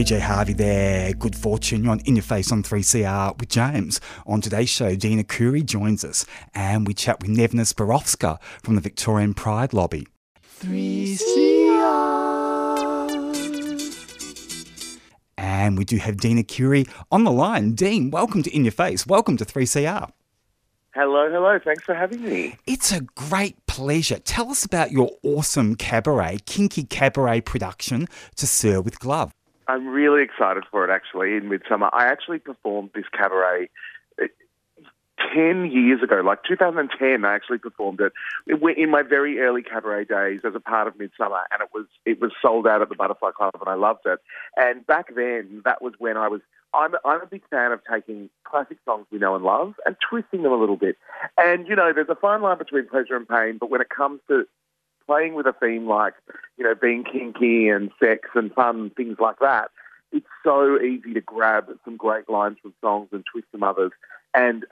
PJ Harvey there. Good fortune. You're on In Your Face on 3CR with James. On today's show, Dean Arcuri joins us and we chat with Nevena Spirovska from the Victorian Pride Lobby. 3CR. And we do have Dean Arcuri on the line. Dean, welcome to In Your Face. Welcome to 3CR. Hello, hello. Thanks for having me. It's a great pleasure. Tell us about your awesome cabaret, kinky cabaret production to Sir with Glove. I'm really excited for it actually in Midsumma. I actually performed this cabaret uh, 10 years ago, like 2010, I actually performed it in my very early cabaret days as a part of Midsumma, and it was it was sold out at the Butterfly Club, and I loved it. And back then, that was when I was. I'm I'm a big fan of taking classic songs we know and love and twisting them a little bit. And you know, there's a fine line between pleasure and pain, but when it comes to playing with a theme like, you know, being kinky and sex and fun, things like that, it's so easy to grab some great lines from songs and twist some others and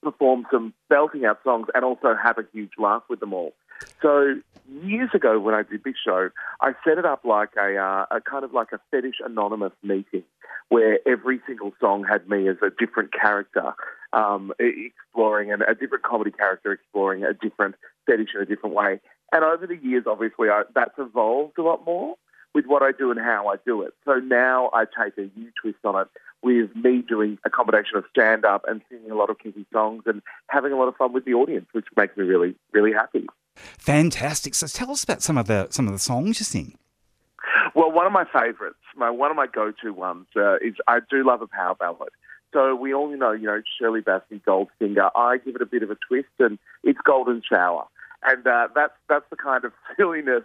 perform some belting out songs and also have a huge laugh with them all. So years ago when I did this show, I set it up like a, uh, a kind of like a fetish anonymous meeting where every single song had me as a different character um, exploring and a different comedy character exploring a different fetish in a different way. And over the years, obviously, I, that's evolved a lot more with what I do and how I do it. So now I take a new twist on it with me doing a combination of stand up and singing a lot of kinky songs and having a lot of fun with the audience, which makes me really, really happy. Fantastic. So tell us about some of the some of the songs you sing. Well, one of my favourites, my one of my go-to ones uh, is I do love a power ballad. So we all know, you know, Shirley Bassey, Goldfinger. I give it a bit of a twist, and it's Golden Shower and uh, that's that's the kind of silliness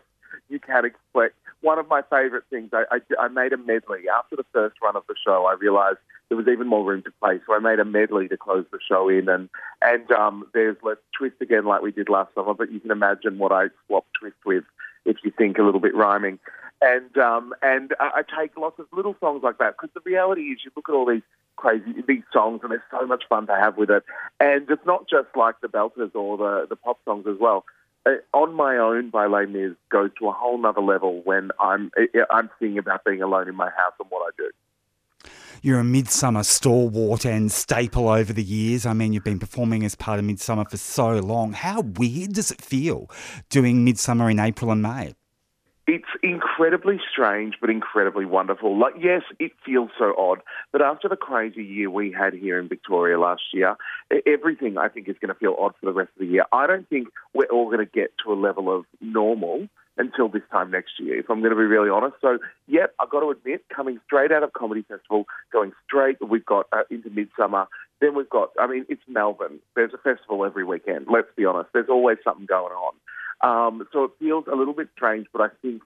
you can expect. One of my favourite things, I, I, I made a medley after the first run of the show. I realised there was even more room to play, so I made a medley to close the show in. And and um, there's let's twist again like we did last summer, but you can imagine what I swap twist with if you think a little bit rhyming. And um, and I take lots of little songs like that because the reality is, you look at all these crazy these songs, and there's so much fun to have with it. And it's not just like the belters or the the pop songs as well. Uh, on my own by Les Mis goes to a whole nother level when I'm I'm thinking about being alone in my house and what I do. You're a Midsumma stalwart and staple over the years. I mean, you've been performing as part of Midsumma for so long. How weird does it feel doing Midsumma in April and May? It's incredibly strange, but incredibly wonderful. Like, yes, it feels so odd, but after the crazy year we had here in Victoria last year, everything I think is going to feel odd for the rest of the year. I don't think we're all going to get to a level of normal until this time next year, if I'm going to be really honest. So, yep, I've got to admit, coming straight out of Comedy Festival, going straight, we've got uh, into Midsumma. Then we've got, I mean, it's Melbourne. There's a festival every weekend, let's be honest. There's always something going on. Um, so it feels a little bit strange, but I think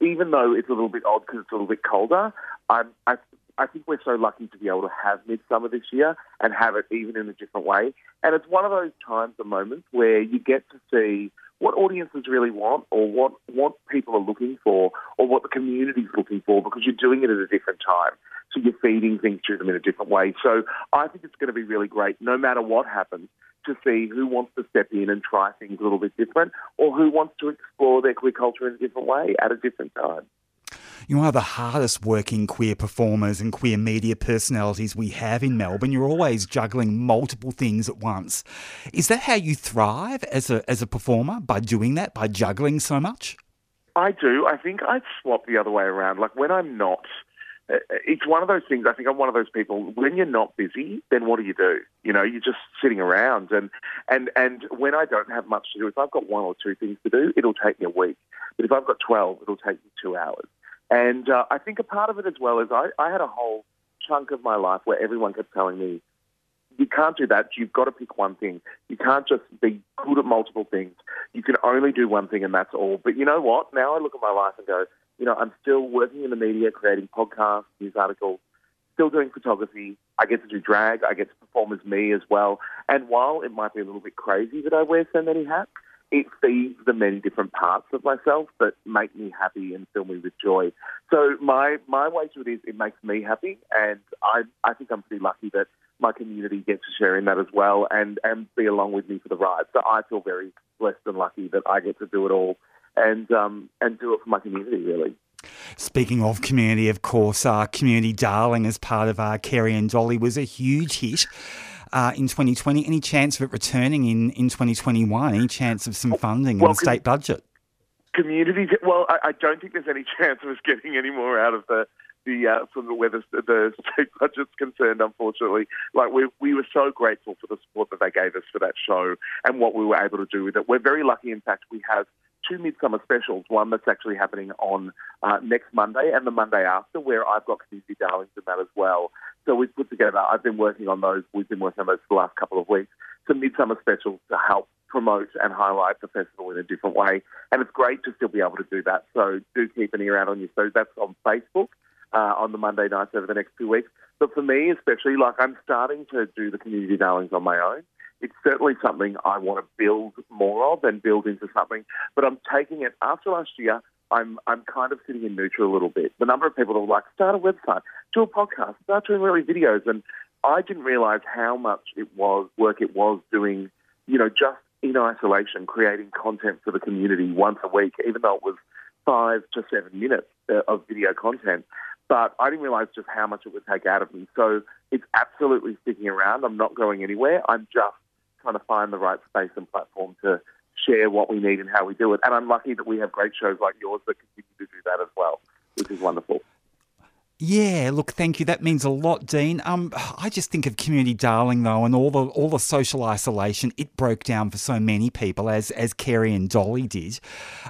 even though it's a little bit odd because it's a little bit colder, I'm, I, I think we're so lucky to be able to have Midsumma this year and have it even in a different way. And it's one of those times and moments where you get to see what audiences really want or what, what people are looking for or what the community is looking for because you're doing it at a different time. So you're feeding things to them in a different way. So I think it's going to be really great no matter what happens to see who wants to step in and try things a little bit different or who wants to explore their queer culture in a different way at a different time. You're one of the hardest working queer performers and queer media personalities we have in Melbourne. You're always juggling multiple things at once. Is that how you thrive as a, as a performer, by doing that, by juggling so much? I do. I think I'd swap the other way around. Like when I'm not it's one of those things. I think I'm one of those people. When you're not busy, then what do you do? You know, you're just sitting around. And and and when I don't have much to do, if I've got one or two things to do, it'll take me a week. But if I've got twelve, it'll take me two hours. And uh, I think a part of it as well is I, I had a whole chunk of my life where everyone kept telling me, you can't do that. You've got to pick one thing. You can't just be good at multiple things. You can only do one thing and that's all. But you know what? Now I look at my life and go, you know, I'm still working in the media, creating podcasts, news articles, still doing photography. I get to do drag. I get to perform as me as well. And while it might be a little bit crazy that I wear so many hats, it feeds the many different parts of myself that make me happy and fill me with joy. So my my way to it is it makes me happy, and I I think I'm pretty lucky that my community gets to share in that as well and and be along with me for the ride. So I feel very blessed and lucky that I get to do it all and um, and do it for my community really. Speaking of community, of course, uh, Community Darling as part of uh, Kerry and Dolly was a huge hit. Uh, in 2020, any chance of it returning in, in 2021? Any chance of some funding well, in the state budget? Community, well, I, I, don't think there's any chance of us getting any more out of the the uh, from the where the, the state budget's concerned. Unfortunately, like we we were so grateful for the support that they gave us for that show and what we were able to do with it. We're very lucky. In fact, we have two Midsumma specials. One that's actually happening on uh, next Monday and the Monday after, where I've got community darlings in that as well. So we've put together. I've been working on those. We've been working on those for the last couple of weeks. Some Midsumma specials to help promote and highlight the festival in a different way. And it's great to still be able to do that. So do keep an ear out on your. So that's on Facebook uh, on the Monday nights over the next two weeks. But for me, especially, like I'm starting to do the community darlings on my own. It's certainly something I want to build more of and build into something. But I'm taking it after last year. I'm I'm kind of sitting in neutral a little bit. The number of people that were like, start a website, do a podcast, start doing really videos, and I didn't realise how much it was work it was doing. You know, just in isolation, creating content for the community once a week, even though it was five to seven minutes uh, of video content. But I didn't realise just how much it would take out of me. So it's absolutely sticking around. I'm not going anywhere. I'm just trying to find the right space and platform to share what we need and how we do it. And I'm lucky that we have great shows like yours that continue to do that as well, which is wonderful. Yeah, look, thank you. That means a lot, Dean. Um, I just think of community darling though, and all the all the social isolation it broke down for so many people, as as Kerry and Dolly did.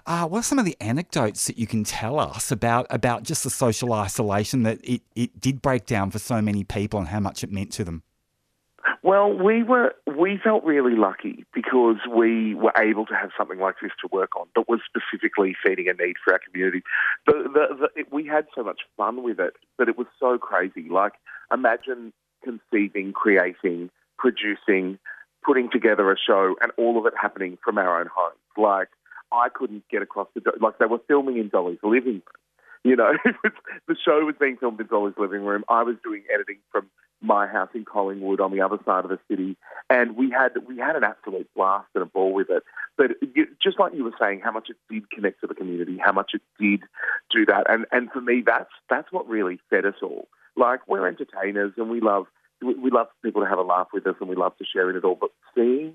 Uh, what are some of the anecdotes that you can tell us about about just the social isolation that it, it did break down for so many people and how much it meant to them? Well, we were we felt really lucky because we were able to have something like this to work on that was specifically feeding a need for our community. The, the, the, it, we had so much fun with it, but it was so crazy. Like, imagine conceiving, creating, producing, putting together a show, and all of it happening from our own homes. Like, I couldn't get across the like they were filming in Dolly's living room. You know, the show was being filmed in Dolly's living room. I was doing editing from my house in Collingwood on the other side of the city, and we had we had an absolute blast and a ball with it. But you, just like you were saying, how much it did connect to the community, how much it did do that, and and for me, that's that's what really fed us all. Like we're entertainers, and we love we, we love people to have a laugh with us, and we love to share in it all. But seeing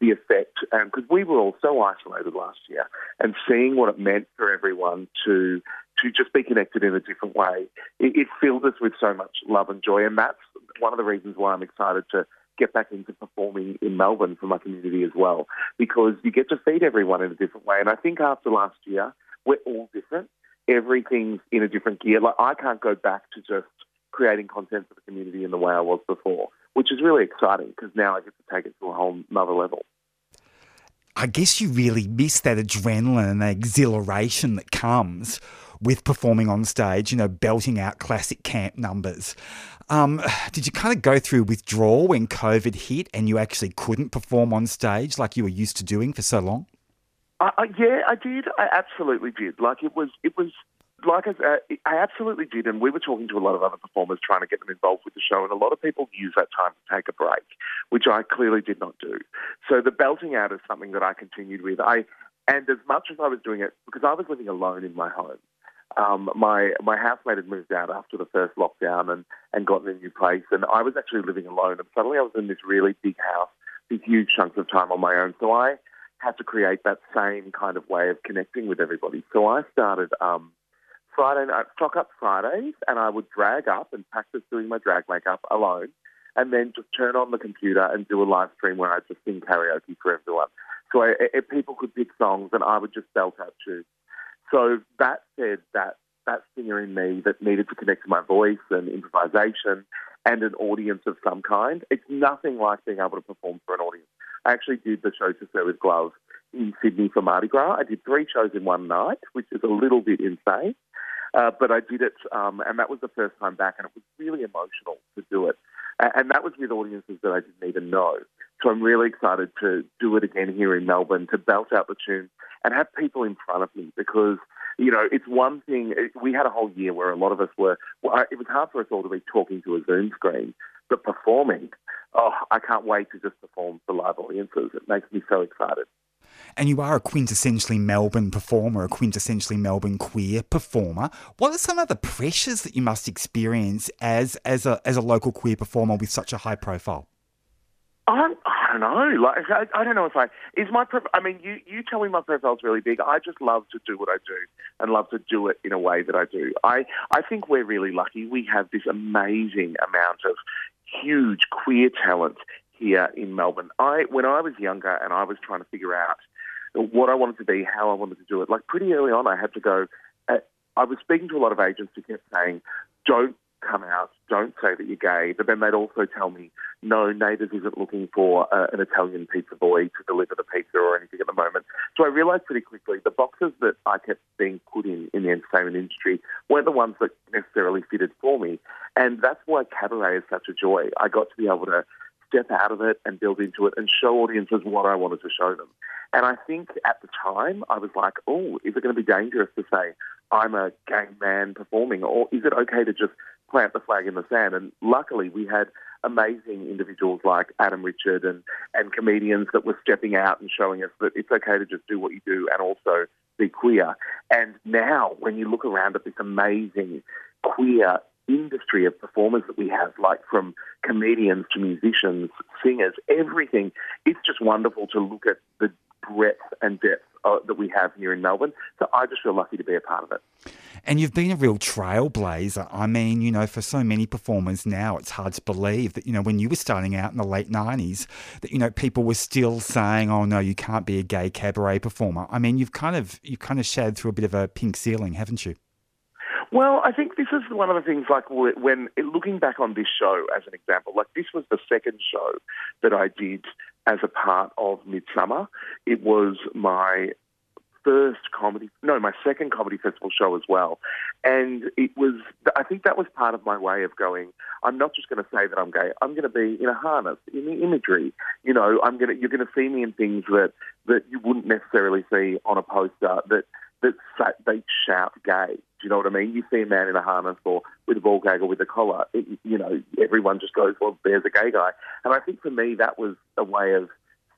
the effect, um, because we were all so isolated last year, and seeing what it meant for everyone to to just be connected in a different way, it, it filled us with so much love and joy, and that's one of the reasons why I'm excited to get back into performing in Melbourne for my community as well, because you get to feed everyone in a different way. And I think after last year, we're all different. Everything's in a different gear. Like I can't go back to just creating content for the community in the way I was before, which is really exciting because now I get to take it to a whole another level. I guess you really miss that adrenaline and that exhilaration that comes with performing on stage, you know, belting out classic camp numbers. Um, did you kind of go through withdrawal when COVID hit and you actually couldn't perform on stage like you were used to doing for so long? Yeah, I did. I absolutely did. Like it was, it was like I, uh, I absolutely did, and we were talking to a lot of other performers trying to get them involved with the show, and a lot of people use that time to take a break, which I clearly did not do. So the belting out is something that I continued with. I and as much as I was doing it because I was living alone in my home, um, my my housemate had moved out after the first lockdown and and gotten a new place, and I was actually living alone. And suddenly, I was in this really big house, these huge chunks of time on my own. So I had to create that same kind of way of connecting with everybody. So I started um, Friday night stock up Fridays, and I would drag up and practice doing my drag makeup alone, and then just turn on the computer and do a live stream where I just sing karaoke for everyone. So I, people could pick songs, and I would just belt out tunes. So that said, that that singer in me that needed to connect to my voice and improvisation and an audience of some kind. It's nothing like being able to perform for an audience. I actually did the show to Sir with Gloves in Sydney for Mardi Gras. I did three shows in one night, which is a little bit insane. Uh, but I did it, um, and that was the first time back, and it was really emotional to do it. And that was with audiences that I didn't even know. So I'm really excited to do it again here in Melbourne, to belt out the tune and have people in front of me because, you know, it's one thing. Eh, we had a whole year where a lot of us were, well, it was hard for us all to be talking to a Zoom screen, but performing, oh, I can't wait to just perform for live audiences. It makes me so excited. And you are a quintessentially Melbourne performer, a quintessentially Melbourne queer performer. What are some of the pressures that you must experience as as a as a local queer performer with such a high profile? I'm, I don't know. Like I, I don't know if I is my. Prof, I mean, you you tell me my profile's really big. I just love to do what I do and love to do it in a way that I do. I I think we're really lucky. We have this amazing amount of huge queer talent here in Melbourne. I when I was younger and I was trying to figure out what I wanted to be, how I wanted to do it. Like pretty early on, I had to go. Uh, I was speaking to a lot of agents who kept saying, "Don't come out, don't say that you're gay." But then they'd also tell me, "No, Neighbours isn't looking for uh, an Italian pizza boy to deliver the pizza or anything at the moment." So I realised pretty quickly the boxes that I kept being put in in the entertainment industry weren't the ones that necessarily fitted for me, and that's why cabaret is such a joy. I got to be able to step out of it and build into it and show audiences what I wanted to show them. And I think at the time I was like, oh, is it going to be dangerous to say I'm a gay man performing, or is it okay to just plant the flag in the sand? And luckily, we had amazing individuals like Adam Richard and, and comedians that were stepping out and showing us that it's okay to just do what you do and also be queer. And now, when you look around at this amazing queer industry of performers that we have, like from comedians to musicians, singers, everything. It's just wonderful to look at the breadth and depth uh, that we have here in Melbourne. So I just feel lucky to be a part of it. And you've been a real trailblazer. I mean, you know, for so many performers now, it's hard to believe that, you know, when you were starting out in the late 90s, that, you know, people were still saying, oh, no, you can't be a gay cabaret performer. I mean, you've kind of, you've kind of shattered through a bit of a pink ceiling, haven't you? Well, I think this is one of the things, like when looking back on this show as an example, like this was the second show that I did as a part of Midsumma. It was my first comedy, no, my second comedy festival show as well. And it was, I think that was part of my way of going, I'm not just going to say that I'm gay, I'm going to be in a harness, in the imagery. You know, I'm going to, you're going to see me in things that, that you wouldn't necessarily see on a poster that that they shout gay. Do you know what I mean? You see a man in a harness or with a ball gag or with a collar, it, you know, everyone just goes, well, there's a gay guy. And I think for me, that was a way of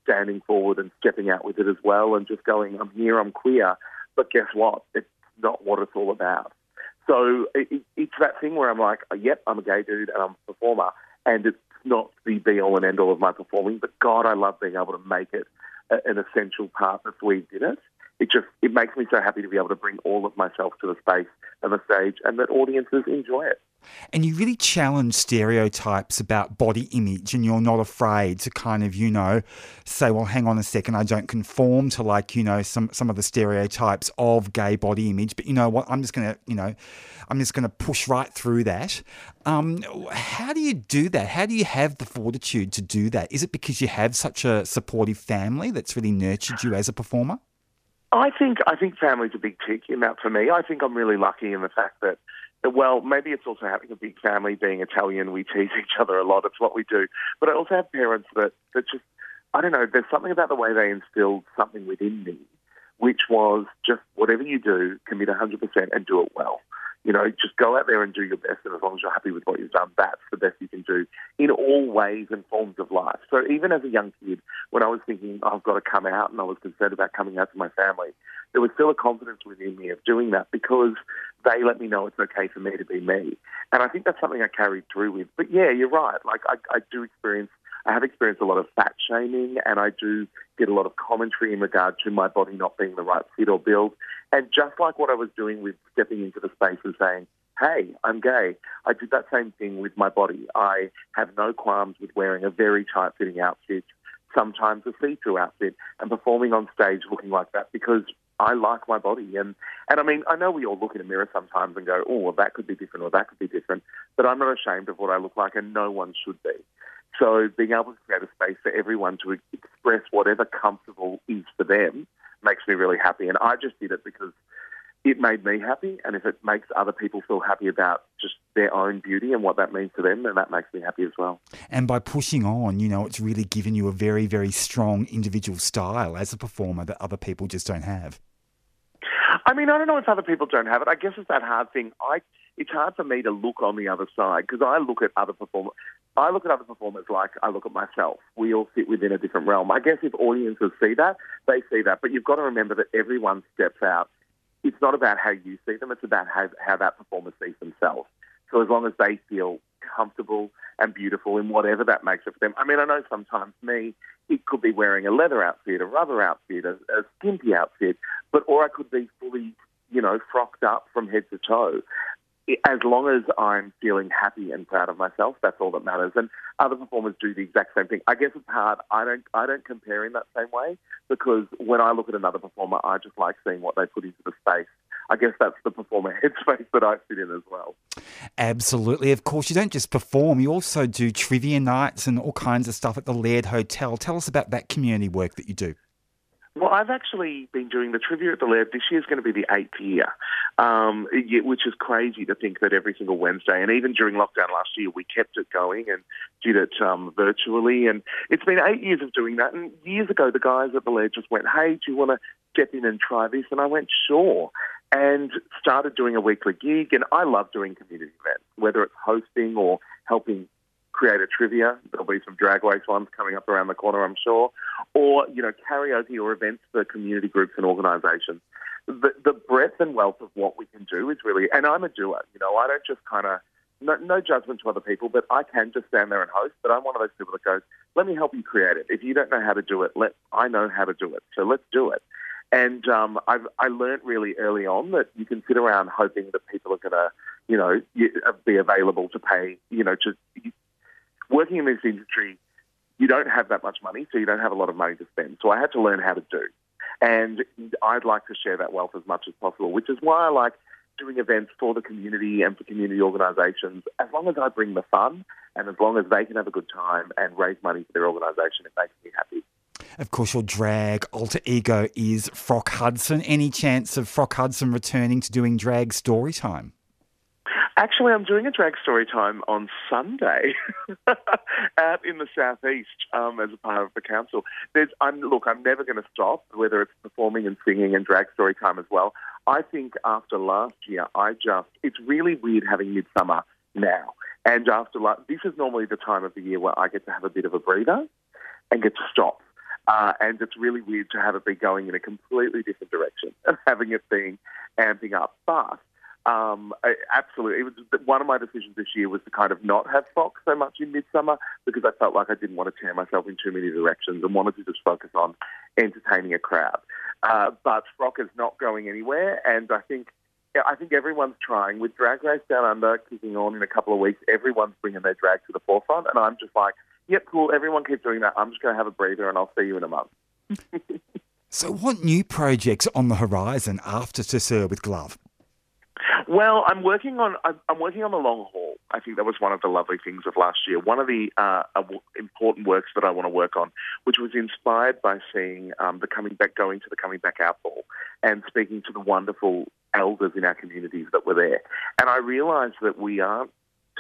standing forward and stepping out with it as well and just going, I'm here, I'm queer. But guess what? It's not what it's all about. So it, it's that thing where I'm like, oh, yep, I'm a gay dude and I'm a performer. And it's not the be all and end all of my performing, but God, I love being able to make it an essential part of we did it it just it makes me so happy to be able to bring all of myself to the space and the stage, and that audiences enjoy it. And you really challenge stereotypes about body image, and you're not afraid to kind of, you know, say, well, hang on a second, I don't conform to like, you know, some, some of the stereotypes of gay body image, but you know what, I'm just going to, you know, I'm just going to push right through that. Um, how do you do that? How do you have the fortitude to do that? Is it because you have such a supportive family that's really nurtured you as a performer? I think I think family's a big tick in that for me. I think I'm really lucky in the fact that, that well, maybe it's also having a big family. Being Italian, we tease each other a lot. It's what we do. But I also have parents that that just I don't know. There's something about the way they instilled something within me, which was just whatever you do, commit 100% and do it well you know, just go out there and do your best. And as long as you're happy with what you've done, that's the best you can do in all ways and forms of life. So even as a young kid, when I was thinking oh, I've got to come out and I was concerned about coming out to my family, there was still a confidence within me of doing that because they let me know it's okay for me to be me. And I think that's something I carried through with. But yeah, you're right. Like I, I do experience I have experienced a lot of fat shaming and I do get a lot of commentary in regard to my body not being the right fit or build. And just like what I was doing with stepping into the space and saying, hey, I'm gay, I did that same thing with my body. I have no qualms with wearing a very tight fitting outfit, sometimes a see through outfit, and performing on stage looking like that because I like my body. And, and I mean, I know we all look in a mirror sometimes and go, oh, well, that could be different or that could be different, but I'm not ashamed of what I look like and no one should be. So being able to create a space for everyone to express whatever comfortable is for them makes me really happy. And I just did it because it made me happy. And if it makes other people feel happy about just their own beauty and what that means to them, then that makes me happy as well. And by pushing on, you know, it's really given you a very, very strong individual style as a performer that other people just don't have. I mean, I don't know if other people don't have it. I guess it's that hard thing. I it's hard for me to look on the other side because I look at other performers. I look at other performers like I look at myself. We all sit within a different realm. I guess if audiences see that, they see that. But you've got to remember that everyone steps out. It's not about how you see them, it's about how, how that performer sees themselves. So as long as they feel comfortable and beautiful in whatever that makes it for them. I mean, I know sometimes me, it could be wearing a leather outfit, a rubber outfit, a, a skimpy outfit, but or I could be fully, you know, frocked up from head to toe as long as I'm feeling happy and proud of myself, that's all that matters. And other performers do the exact same thing. I guess it's hard. I don't I don't compare in that same way because when I look at another performer, I just like seeing what they put into the space. I guess that's the performer headspace that I sit in as well. Absolutely. Of course, you don't just perform, you also do trivia nights and all kinds of stuff at the Laird Hotel. Tell us about that community work that you do. Well, I've actually been doing the trivia at the Laird. This year is going to be the eighth year, um, which is crazy to think that every single Wednesday, and even during lockdown last year, we kept it going and did it um, virtually. And it's been eight years of doing that. And years ago, the guys at the Laird just went, "Hey, do you want to step in and try this?" And I went, "Sure." And started doing a weekly gig. And I love doing community events, whether it's hosting or helping create a trivia. There'll be some drag race ones coming up around the corner, I'm sure, or you know karaoke or events for community groups and organisations. The, the breadth and wealth of what we can do is really, and I'm a doer. You know, I don't just kind of no, no judgment to other people, but I can just stand there and host. But I'm one of those people that goes, "Let me help you create it. If you don't know how to do it, let I know how to do it. So let's do it." And um, I've, I learned really early on that you can sit around hoping that people are going to, you know, be available to pay, you know, to working in this industry, you don't have that much money, so you don't have a lot of money to spend. So I had to learn how to do. And I'd like to share that wealth as much as possible, which is why I like doing events for the community and for community organisations. As long as I bring the fun and as long as they can have a good time and raise money for their organisation, it makes me happy. Of course, your drag alter ego is Frock Hudson. Any chance of Frock Hudson returning to doing drag story time? Actually, I'm doing a drag story time on Sunday out in the southeast um, as a part of the council. There's, I'm, look, I'm never going to stop, whether it's performing and singing and drag story time as well. I think after last year, I just, it's really weird having Midsumma now. And after, this is normally the time of the year where I get to have a bit of a breather and get to stop. Uh, and it's really weird to have it be going in a completely different direction and having it being amping up. But um, absolutely. It was one of my decisions this year was to kind of not have Fox so much in Midsumma because I felt like I didn't want to tear myself in too many directions and wanted to just focus on entertaining a crowd. Uh, but Frock is not going anywhere, and I think I think everyone's trying with Drag Race Down Under kicking on in a couple of weeks. Everyone's bringing their drag to the forefront, and I'm just like, yep, cool. Everyone keeps doing that. I'm just going to have a breather, and I'll see you in a month. so, what new projects on the horizon after Sir with Glove? Well, I'm working on I'm working on the long haul. I think that was one of the lovely things of last year. One of the uh, important works that I want to work on, which was inspired by seeing um, the coming back, going to the coming back out ball, and speaking to the wonderful elders in our communities that were there. And I realised that we aren't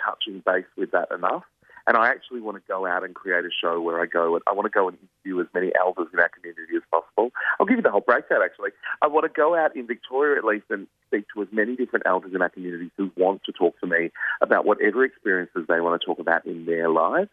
touching base with that enough. And I actually want to go out and create a show where I go and I want to go and interview as many elders in our community as possible. I'll give you the whole breakdown actually. I want to go out in Victoria at least and speak to as many different elders in our community who want to talk to me about whatever experiences they want to talk about in their lives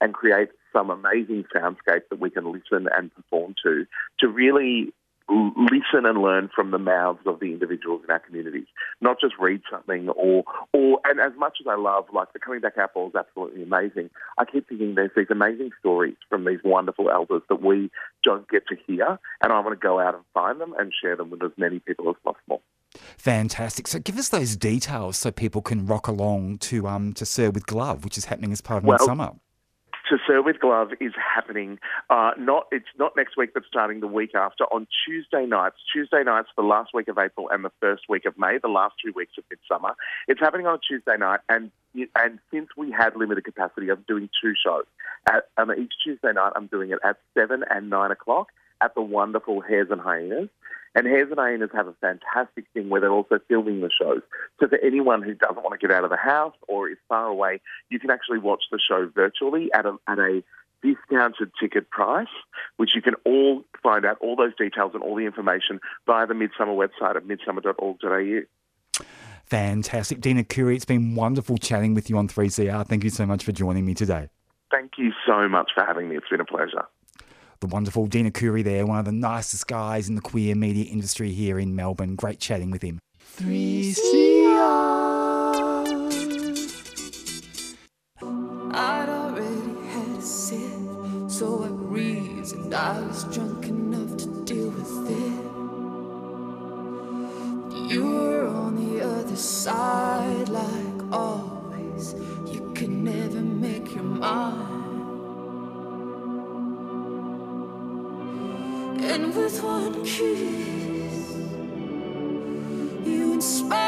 and create some amazing soundscape that we can listen and perform to to really listen and learn from the mouths of the individuals in our communities, not just read something or, or and as much as I love, like the Coming Back Out Ball is absolutely amazing, I keep thinking there's these amazing stories from these wonderful elders that we don't get to hear, and I want to go out and find them and share them with as many people as possible. Fantastic. So give us those details so people can rock along to um to Sir with Glove, which is happening as part of well, Midsumma to Sir with Glove is happening. Uh, not it's not next week, but starting the week after on Tuesday nights. Tuesday nights the last week of April and the first week of May, the last two weeks of Midsumma. It's happening on a Tuesday night, and and since we had limited capacity, I'm doing two shows. At, um, each Tuesday night, I'm doing it at seven and nine o'clock at the wonderful Hares and Hyenas. And Hares and Hyenas have a fantastic thing where they're also filming the shows. So for anyone who doesn't want to get out of the house or is far away, you can actually watch the show virtually at a, at a discounted ticket price, which you can all find out all those details and all the information via the Midsumma website at midsumma.org.au. Fantastic. Dean Arcuri, it's been wonderful chatting with you on 3CR. Thank you so much for joining me today. Thank you so much for having me. It's been a pleasure. The wonderful Dean Arcuri there, one of the nicest guys in the queer media industry here in Melbourne. Great chatting with him. 3CR. I'd already had a sip, so I reasoned I was drunk enough to deal with it. You were on the other side, like always. You could never make your mind. One kiss, you inspired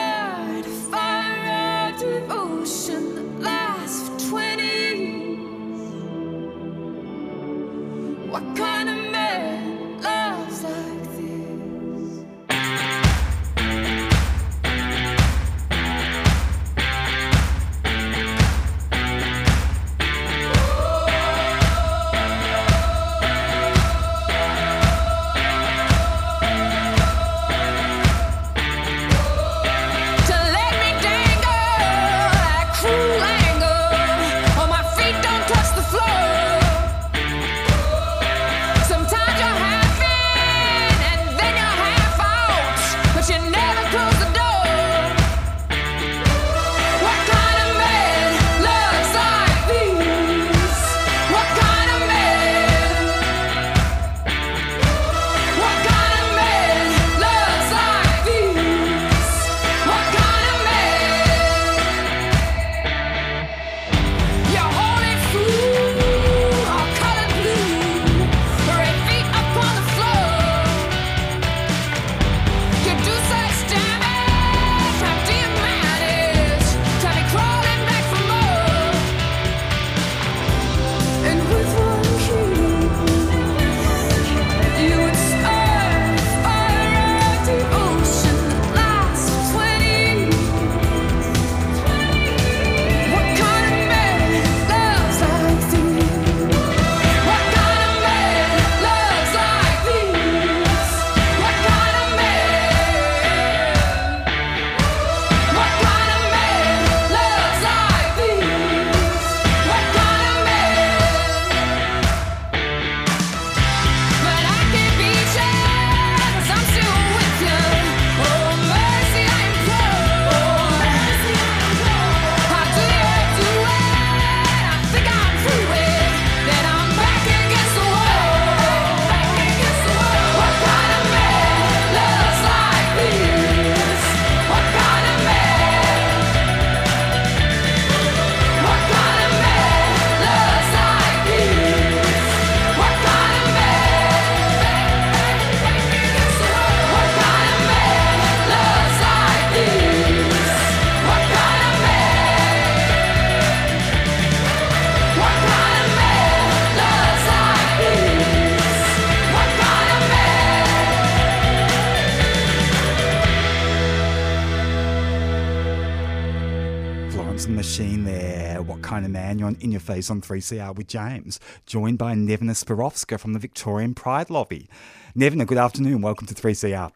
On Face on 3CR with James, joined by Nevena Spirovska from the Victorian Pride Lobby. Nevena, good afternoon. Welcome to 3CR.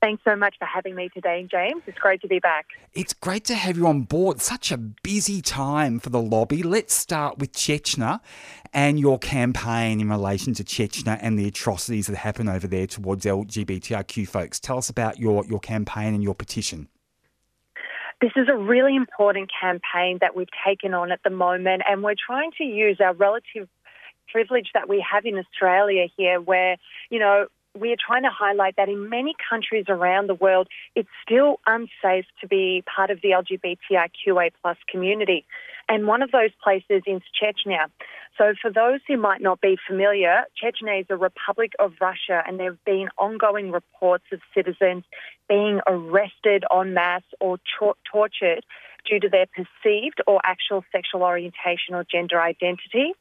Thanks so much for having me today, James. It's great to be back. It's great to have you on board. Such a busy time for the lobby. Let's start with Chechnya and your campaign in relation to Chechnya and the atrocities that happen over there towards LGBTIQ folks. Tell us about your, your campaign and your petition. This is a really important campaign that we've taken on at the moment, and we're trying to use our relative privilege that we have in Australia here, where, you know, we are trying to highlight that in many countries around the world, it's still unsafe to be part of the LGBTIQA plus community. And one of those places is Chechnya. So, for those who might not be familiar, Chechnya is a republic of Russia, and there have been ongoing reports of citizens being arrested en masse or tor- tortured due to their perceived or actual sexual orientation or gender identity.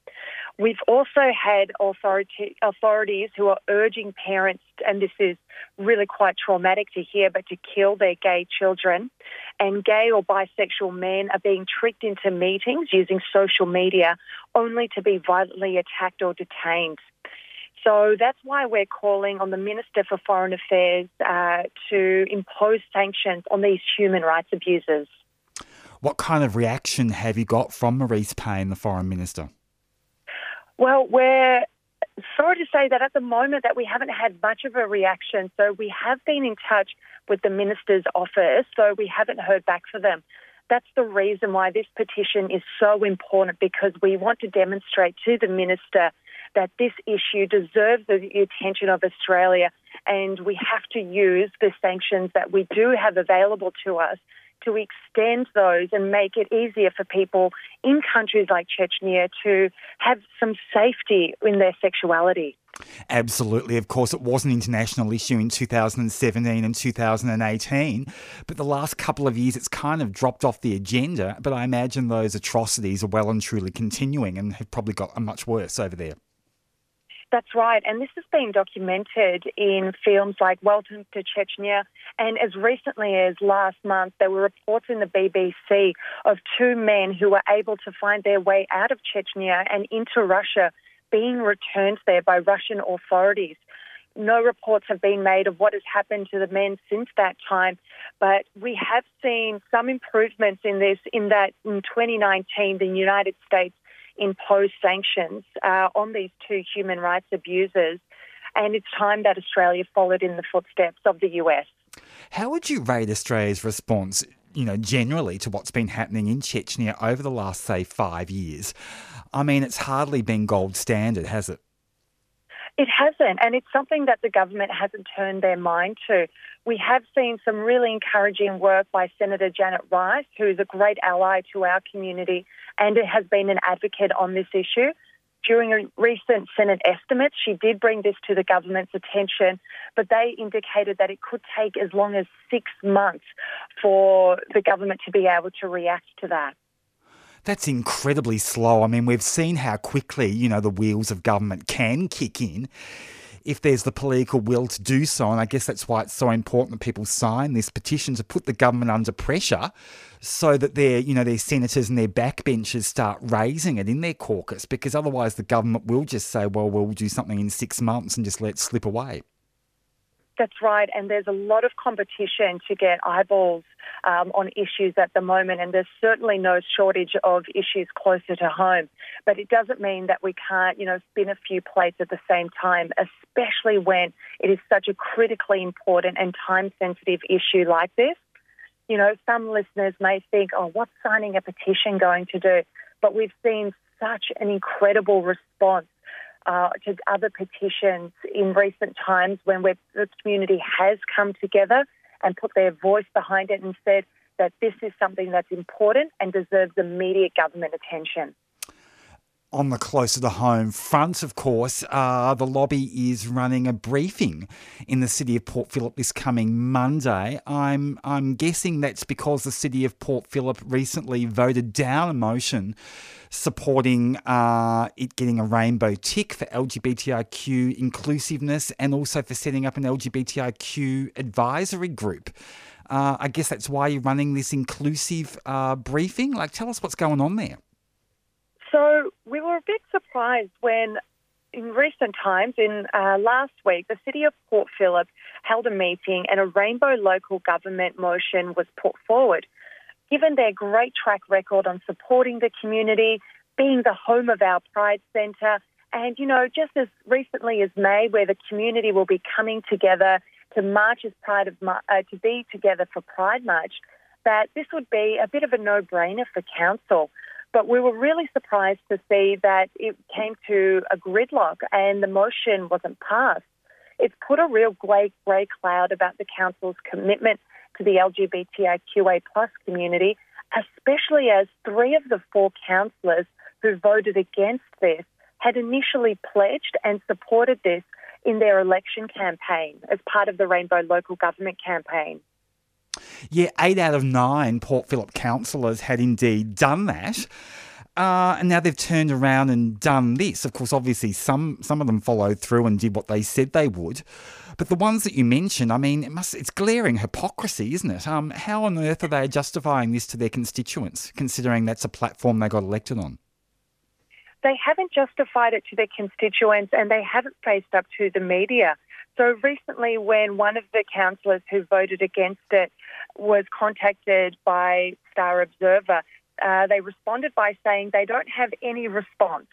We've also had authority, authorities who are urging parents, and this is really quite traumatic to hear, but to kill their gay children. And gay or bisexual men are being tricked into meetings using social media only to be violently attacked or detained. So that's why we're calling on the Minister for Foreign Affairs uh, to impose sanctions on these human rights abusers. What kind of reaction have you got from Marise Payne, the Foreign Minister? Well, we're sorry to say that at the moment that we haven't had much of a reaction. So we have been in touch with the minister's office, so we haven't heard back from them. That's the reason why this petition is so important because we want to demonstrate to the minister that this issue deserves the attention of Australia and we have to use the sanctions that we do have available to us to extend those and make it easier for people in countries like Chechnya to have some safety in their sexuality. Absolutely. Of course, it was an international issue in 2017 and 2018, but the last couple of years it's kind of dropped off the agenda. But I imagine those atrocities are well and truly continuing and have probably got much worse over there. That's right. And this has been documented in films like Welcome to Chechnya. And as recently as last month, there were reports in the BBC of two men who were able to find their way out of Chechnya and into Russia being returned there by Russian authorities. No reports have been made of what has happened to the men since that time, but we have seen some improvements in this in that in 2019 the United States imposed sanctions uh, on these two human rights abusers, and it's time that Australia followed in the footsteps of the US. How would you rate Australia's response, you know, generally to what's been happening in Chechnya over the last, say, five years? I mean, it's hardly been gold standard, has it? It hasn't, and it's something that the government hasn't turned their mind to. We have seen some really encouraging work by Senator Janet Rice, who is a great ally to our community and has been an advocate on this issue. During a recent Senate estimate, she did bring this to the government's attention, but they indicated that it could take as long as six months for the government to be able to react to that. That's incredibly slow. I mean, we've seen how quickly, you know, the wheels of government can kick in if there's the political will to do so. And I guess that's why it's so important that people sign this petition to put the government under pressure so that their, you know, their senators and their backbenchers start raising it in their caucus because otherwise the government will just say, well, we'll do something in six months and just let it slip away. That's right, and there's a lot of competition to get eyeballs um, on issues at the moment, and there's certainly no shortage of issues closer to home. But it doesn't mean that we can't, you know, spin a few plates at the same time, especially when it is such a critically important and time sensitive issue like this. You know, some listeners may think, oh, what's signing a petition going to do? But we've seen such an incredible response uh, to other petitions in recent times when the community has come together and put their voice behind it and said that this is something that's important and deserves immediate government attention. On the closer to home front, of course, uh, the lobby is running a briefing in the city of Port Phillip this coming Monday. I'm I'm guessing that's because the city of Port Phillip recently voted down a motion supporting uh, it getting a rainbow tick for LGBTIQ inclusiveness and also for setting up an LGBTIQ advisory group. Uh, I guess that's why you're running this inclusive uh, briefing. Like, tell us what's going on there. So we were a bit surprised when, in recent times, in uh, last week, the City of Port Phillip held a meeting and a rainbow local government motion was put forward. Given their great track record on supporting the community, being the home of our Pride Centre, and, you know, just as recently as May, where the community will be coming together to march as Pride of, uh, to be together for Pride March, that this would be a bit of a no-brainer for council. But we were really surprised to see that it came to a gridlock and the motion wasn't passed. It's put a real grey, cloud about the council's commitment to the LGBTIQA plus community, especially as three of the four councillors who voted against this had initially pledged and supported this in their election campaign as part of the Rainbow Local Government campaign. Yeah, eight out of nine Port Phillip councillors had indeed done that. Uh, and now they've turned around and done this. Of course, obviously, some some of them followed through and did what they said they would. But the ones that you mentioned, I mean, it must it's glaring hypocrisy, isn't it? Um, how on earth are they justifying this to their constituents, considering that's a platform they got elected on? they haven't justified it to their constituents and they haven't faced up to the media. So recently, when one of the councillors who voted against it was contacted by Star Observer, uh, they responded by saying they don't have any response.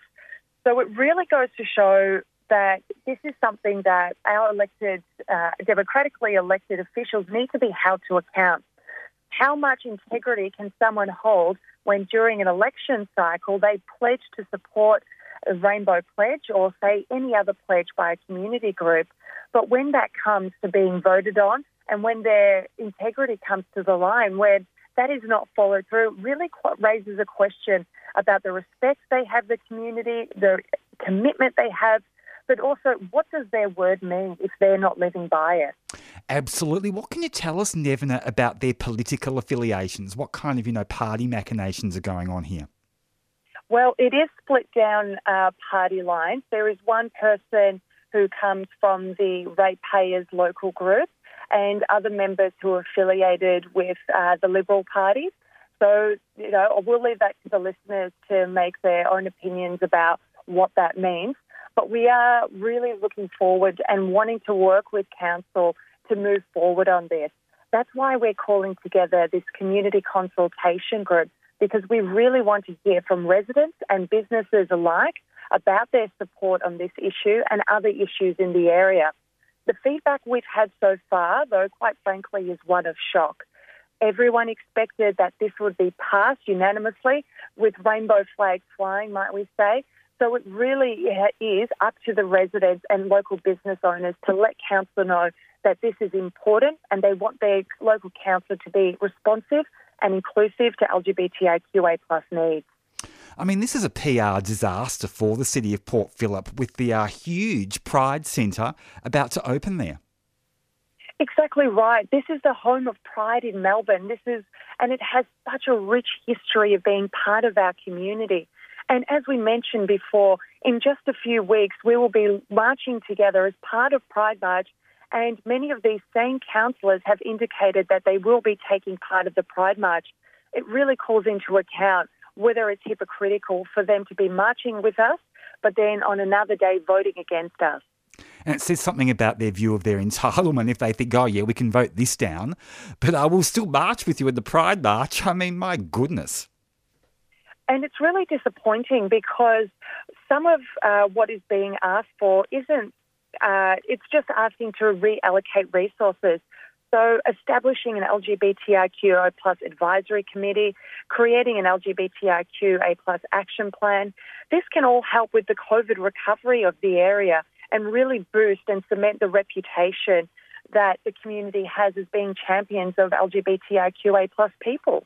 So it really goes to show that this is something that our elected, uh, democratically elected officials need to be held to account. How much integrity can someone hold when during an election cycle they pledge to support a Rainbow Pledge or say any other pledge by a community group, but when that comes to being voted on and when their integrity comes to the line, where that is not followed through, really raises a question about the respect they have the community, the commitment they have, but also what does their word mean if they're not living by it? Absolutely. What can you tell us, Nevena, about their political affiliations? What kind of, you know, party machinations are going on here? Well, it is split down uh, party lines. There is one person who comes from the ratepayers local group and other members who are affiliated with uh, the Liberal Party. So, you know, we'll leave that to the listeners to make their own opinions about what that means. But we are really looking forward and wanting to work with Council to move forward on this. That's why we're calling together this community consultation group because we really want to hear from residents and businesses alike about their support on this issue and other issues in the area. The feedback we've had so far, though, quite frankly, is one of shock. Everyone expected that this would be passed unanimously with rainbow flags flying, might we say. So it really is up to the residents and local business owners to let council know that this is important and they want their local council to be responsive and inclusive to LGBTIQA plus needs. I mean, this is a PR disaster for the city of Port Phillip with the uh, huge Pride Centre about to open there. Exactly right. This is the home of pride in Melbourne. This is, and it has such a rich history of being part of our community. And as we mentioned before, in just a few weeks, we will be marching together as part of Pride March. And many of these same councillors have indicated that they will be taking part of the Pride March. It really calls into account whether it's hypocritical for them to be marching with us, but then on another day voting against us. And it says something about their view of their entitlement if they think, oh, yeah, we can vote this down, but I will still march with you at the Pride March. I mean, my goodness. And it's really disappointing because some of uh, what is being asked for isn't, uh, it's just asking to reallocate resources. So establishing an LGBTIQA plus advisory committee, creating an LGBTIQA plus action plan, this can all help with the COVID recovery of the area and really boost and cement the reputation that the community has as being champions of LGBTIQA plus people.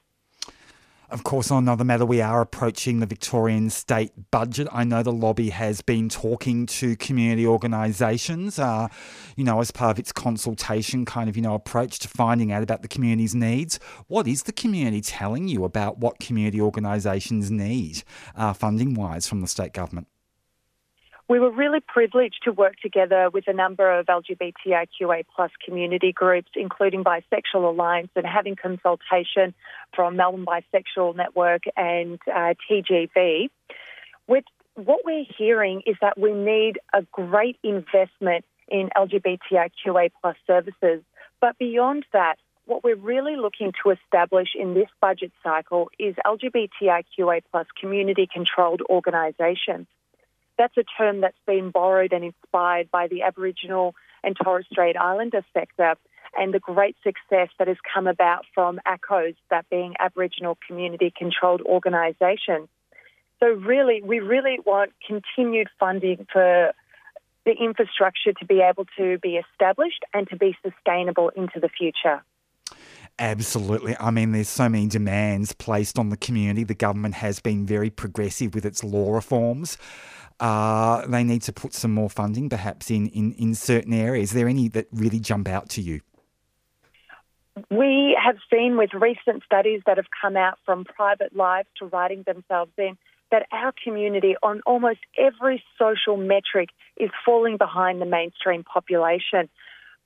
Of course, on another matter, we are approaching the Victorian state budget. I know the lobby has been talking to community organisations, uh, you know, as part of its consultation kind of, you know, approach to finding out about the community's needs. What is the community telling you about what community organisations need uh, funding wise from the state government? We were really privileged to work together with a number of LGBTIQA plus community groups, including Bisexual Alliance, and having consultation from Melbourne Bisexual Network and uh, TGV. With what we're hearing is that we need a great investment in LGBTIQA plus services, but beyond that, what we're really looking to establish in this budget cycle is LGBTIQA plus community controlled organisations that's a term that's been borrowed and inspired by the Aboriginal and Torres Strait Islander sector and the great success that has come about from ACCOs, that being Aboriginal community controlled organisations. So really, we really want continued funding for the infrastructure to be able to be established and to be sustainable into the future. Absolutely. I mean, there's so many demands placed on the community. The government has been very progressive with its law reforms. Uh, they need to put some more funding, perhaps in, in, in certain areas. Is there any that really jump out to you? We have seen with recent studies that have come out from private lives to writing themselves in that our community on almost every social metric is falling behind the mainstream population.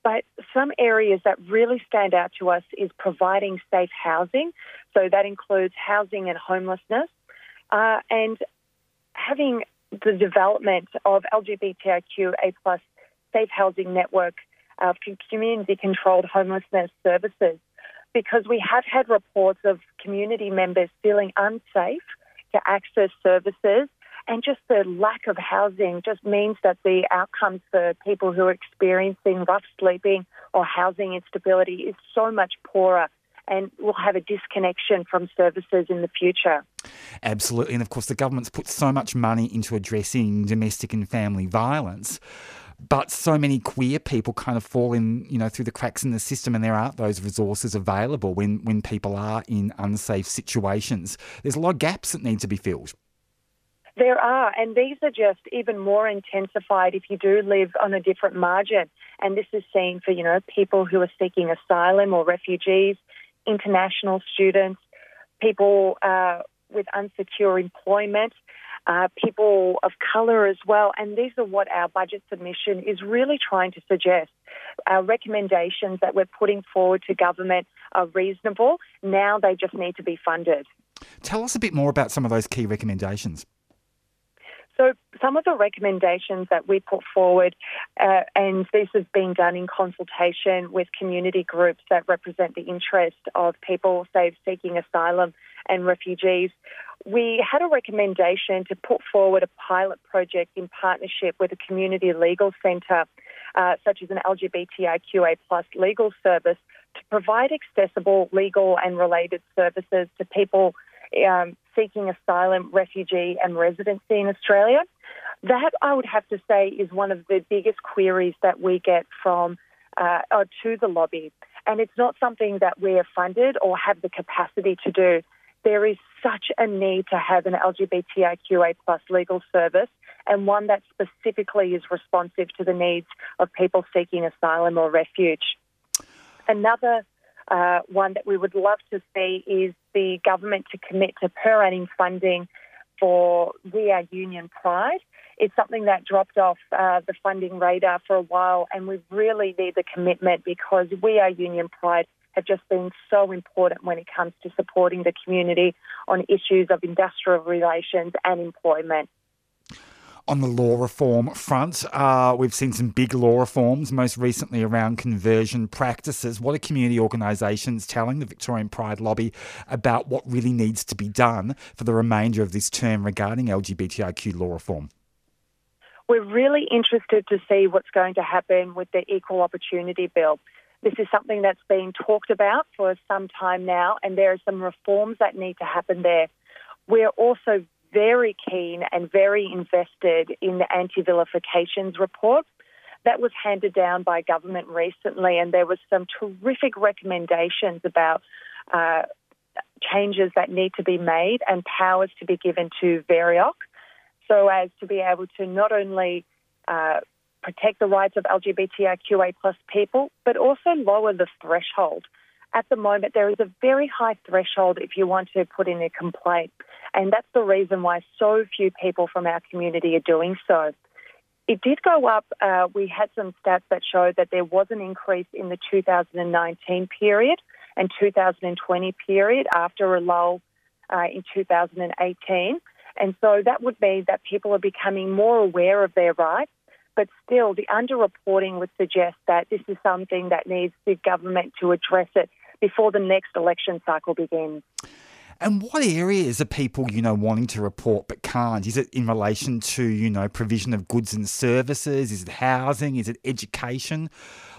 But some areas that really stand out to us is providing safe housing. So that includes housing and homelessness. Uh, and having the development of LGBTIQA plus safe housing network uh, of community controlled homelessness services. Because we have had reports of community members feeling unsafe to access services and just the lack of housing just means that the outcomes for people who are experiencing rough sleeping or housing instability is so much poorer and will have a disconnection from services in the future. Absolutely. And of course, the government's put so much money into addressing domestic and family violence. But so many queer people kind of fall in, you know, through the cracks in the system, and there aren't those resources available when, when people are in unsafe situations. There's a lot of gaps that need to be filled. There are, and these are just even more intensified if you do live on a different margin. And this is seen for, you know, people who are seeking asylum or refugees, international students, people uh, with unsecure employment, uh, people of colour as well. And these are what our budget submission is really trying to suggest. Our recommendations that we're putting forward to government are reasonable. Now they just need to be funded. Tell us a bit more about some of those key recommendations. So, some of the recommendations that we put forward, uh, and this has been done in consultation with community groups that represent the interest of people, say, seeking asylum and refugees, we had a recommendation to put forward a pilot project in partnership with a community legal centre, uh, such as an LGBTIQA plus legal service, to provide accessible legal and related services to people um, seeking asylum, refugee, and residency in Australia. That I would have to say is one of the biggest queries that we get from uh, uh, to the lobby, and it's not something that we are funded or have the capacity to do. There is such a need to have an LGBTIQA plus legal service and one that specifically is responsive to the needs of people seeking asylum or refuge. Another uh, one that we would love to see is the government to commit to per annum funding for We Are Union Pride. It's something that dropped off uh, the funding radar for a while, and we really need the commitment because We Are Union Pride have just been so important when it comes to supporting the community on issues of industrial relations and employment. On the law reform front, uh, we've seen some big law reforms, most recently around conversion practices. What are community organisations telling the Victorian Pride Lobby about what really needs to be done for the remainder of this term regarding LGBTIQ law reform? We're really interested to see what's going to happen with the Equal Opportunity Bill. This is something that's been talked about for some time now, and there are some reforms that need to happen there. We're also very keen and very invested in the anti vilifications report. That was handed down by government recently, and there was some terrific recommendations about uh, changes that need to be made and powers to be given to VEOHRC so as to be able to not only uh, protect the rights of LGBTIQA plus people, but also lower the threshold. At the moment, there is a very high threshold if you want to put in a complaint, and that's the reason why so few people from our community are doing so. It did go up. Uh, we had some stats that showed that there was an increase in the 2019 period and 2020 period after a lull uh, in 2018. And so that would mean that people are becoming more aware of their rights, but still the underreporting would suggest that this is something that needs the government to address it before the next election cycle begins. And what areas are people, you know, wanting to report but can't? Is it in relation to, you know, provision of goods and services? Is it housing? Is it education?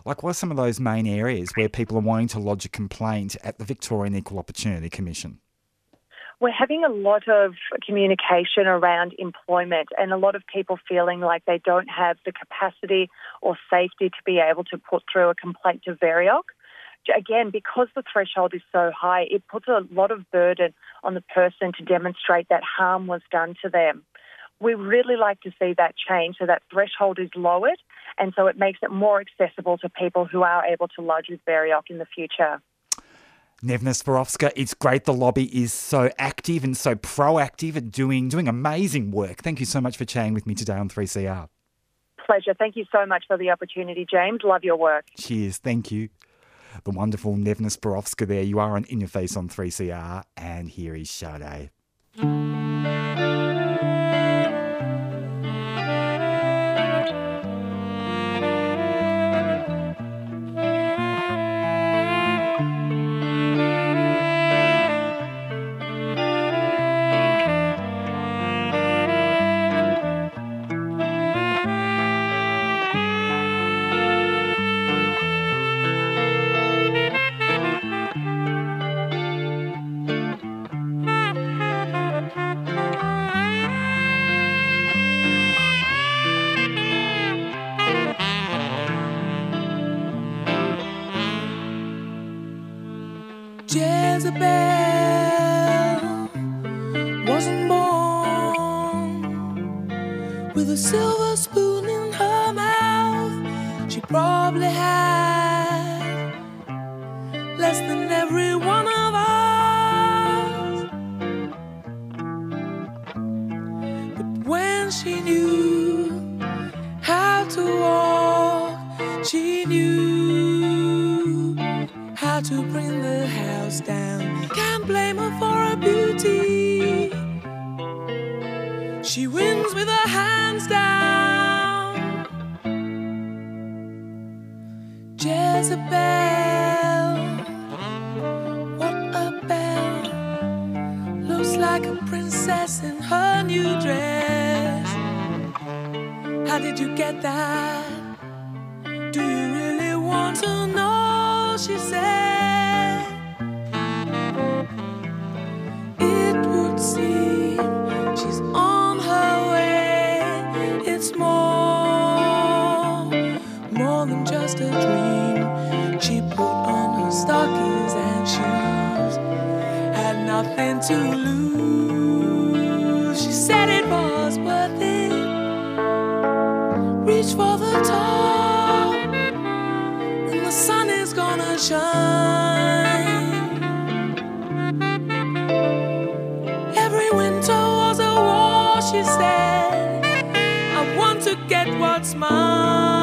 Like, what are some of those main areas where people are wanting to lodge a complaint at the Victorian Equal Opportunity Commission? We're having a lot of communication around employment and a lot of people feeling like they don't have the capacity or safety to be able to put through a complaint to VEOHRC again, because the threshold is so high, it puts a lot of burden on the person to demonstrate that harm was done to them. We really like to see that change so that threshold is lowered and so it makes it more accessible to people who are able to lodge with VEOHRC in the future. Nevena Spirovska, it's great the lobby is so active and so proactive at doing doing amazing work. Thank you so much for chatting with me today on 3CR. Pleasure. Thank you so much for the opportunity, James. Love your work. Cheers. Thank you. The wonderful Nevena Spirovska there. You are on In Your Face on 3CR, and here is Sade. Nothing to lose. She said it was worth it. Reach for the top, and the sun is gonna shine. Every winter was a war, she said. I want to get what's mine.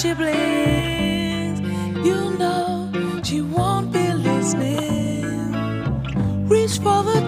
she blinks, you know she won't be listening. Reach for the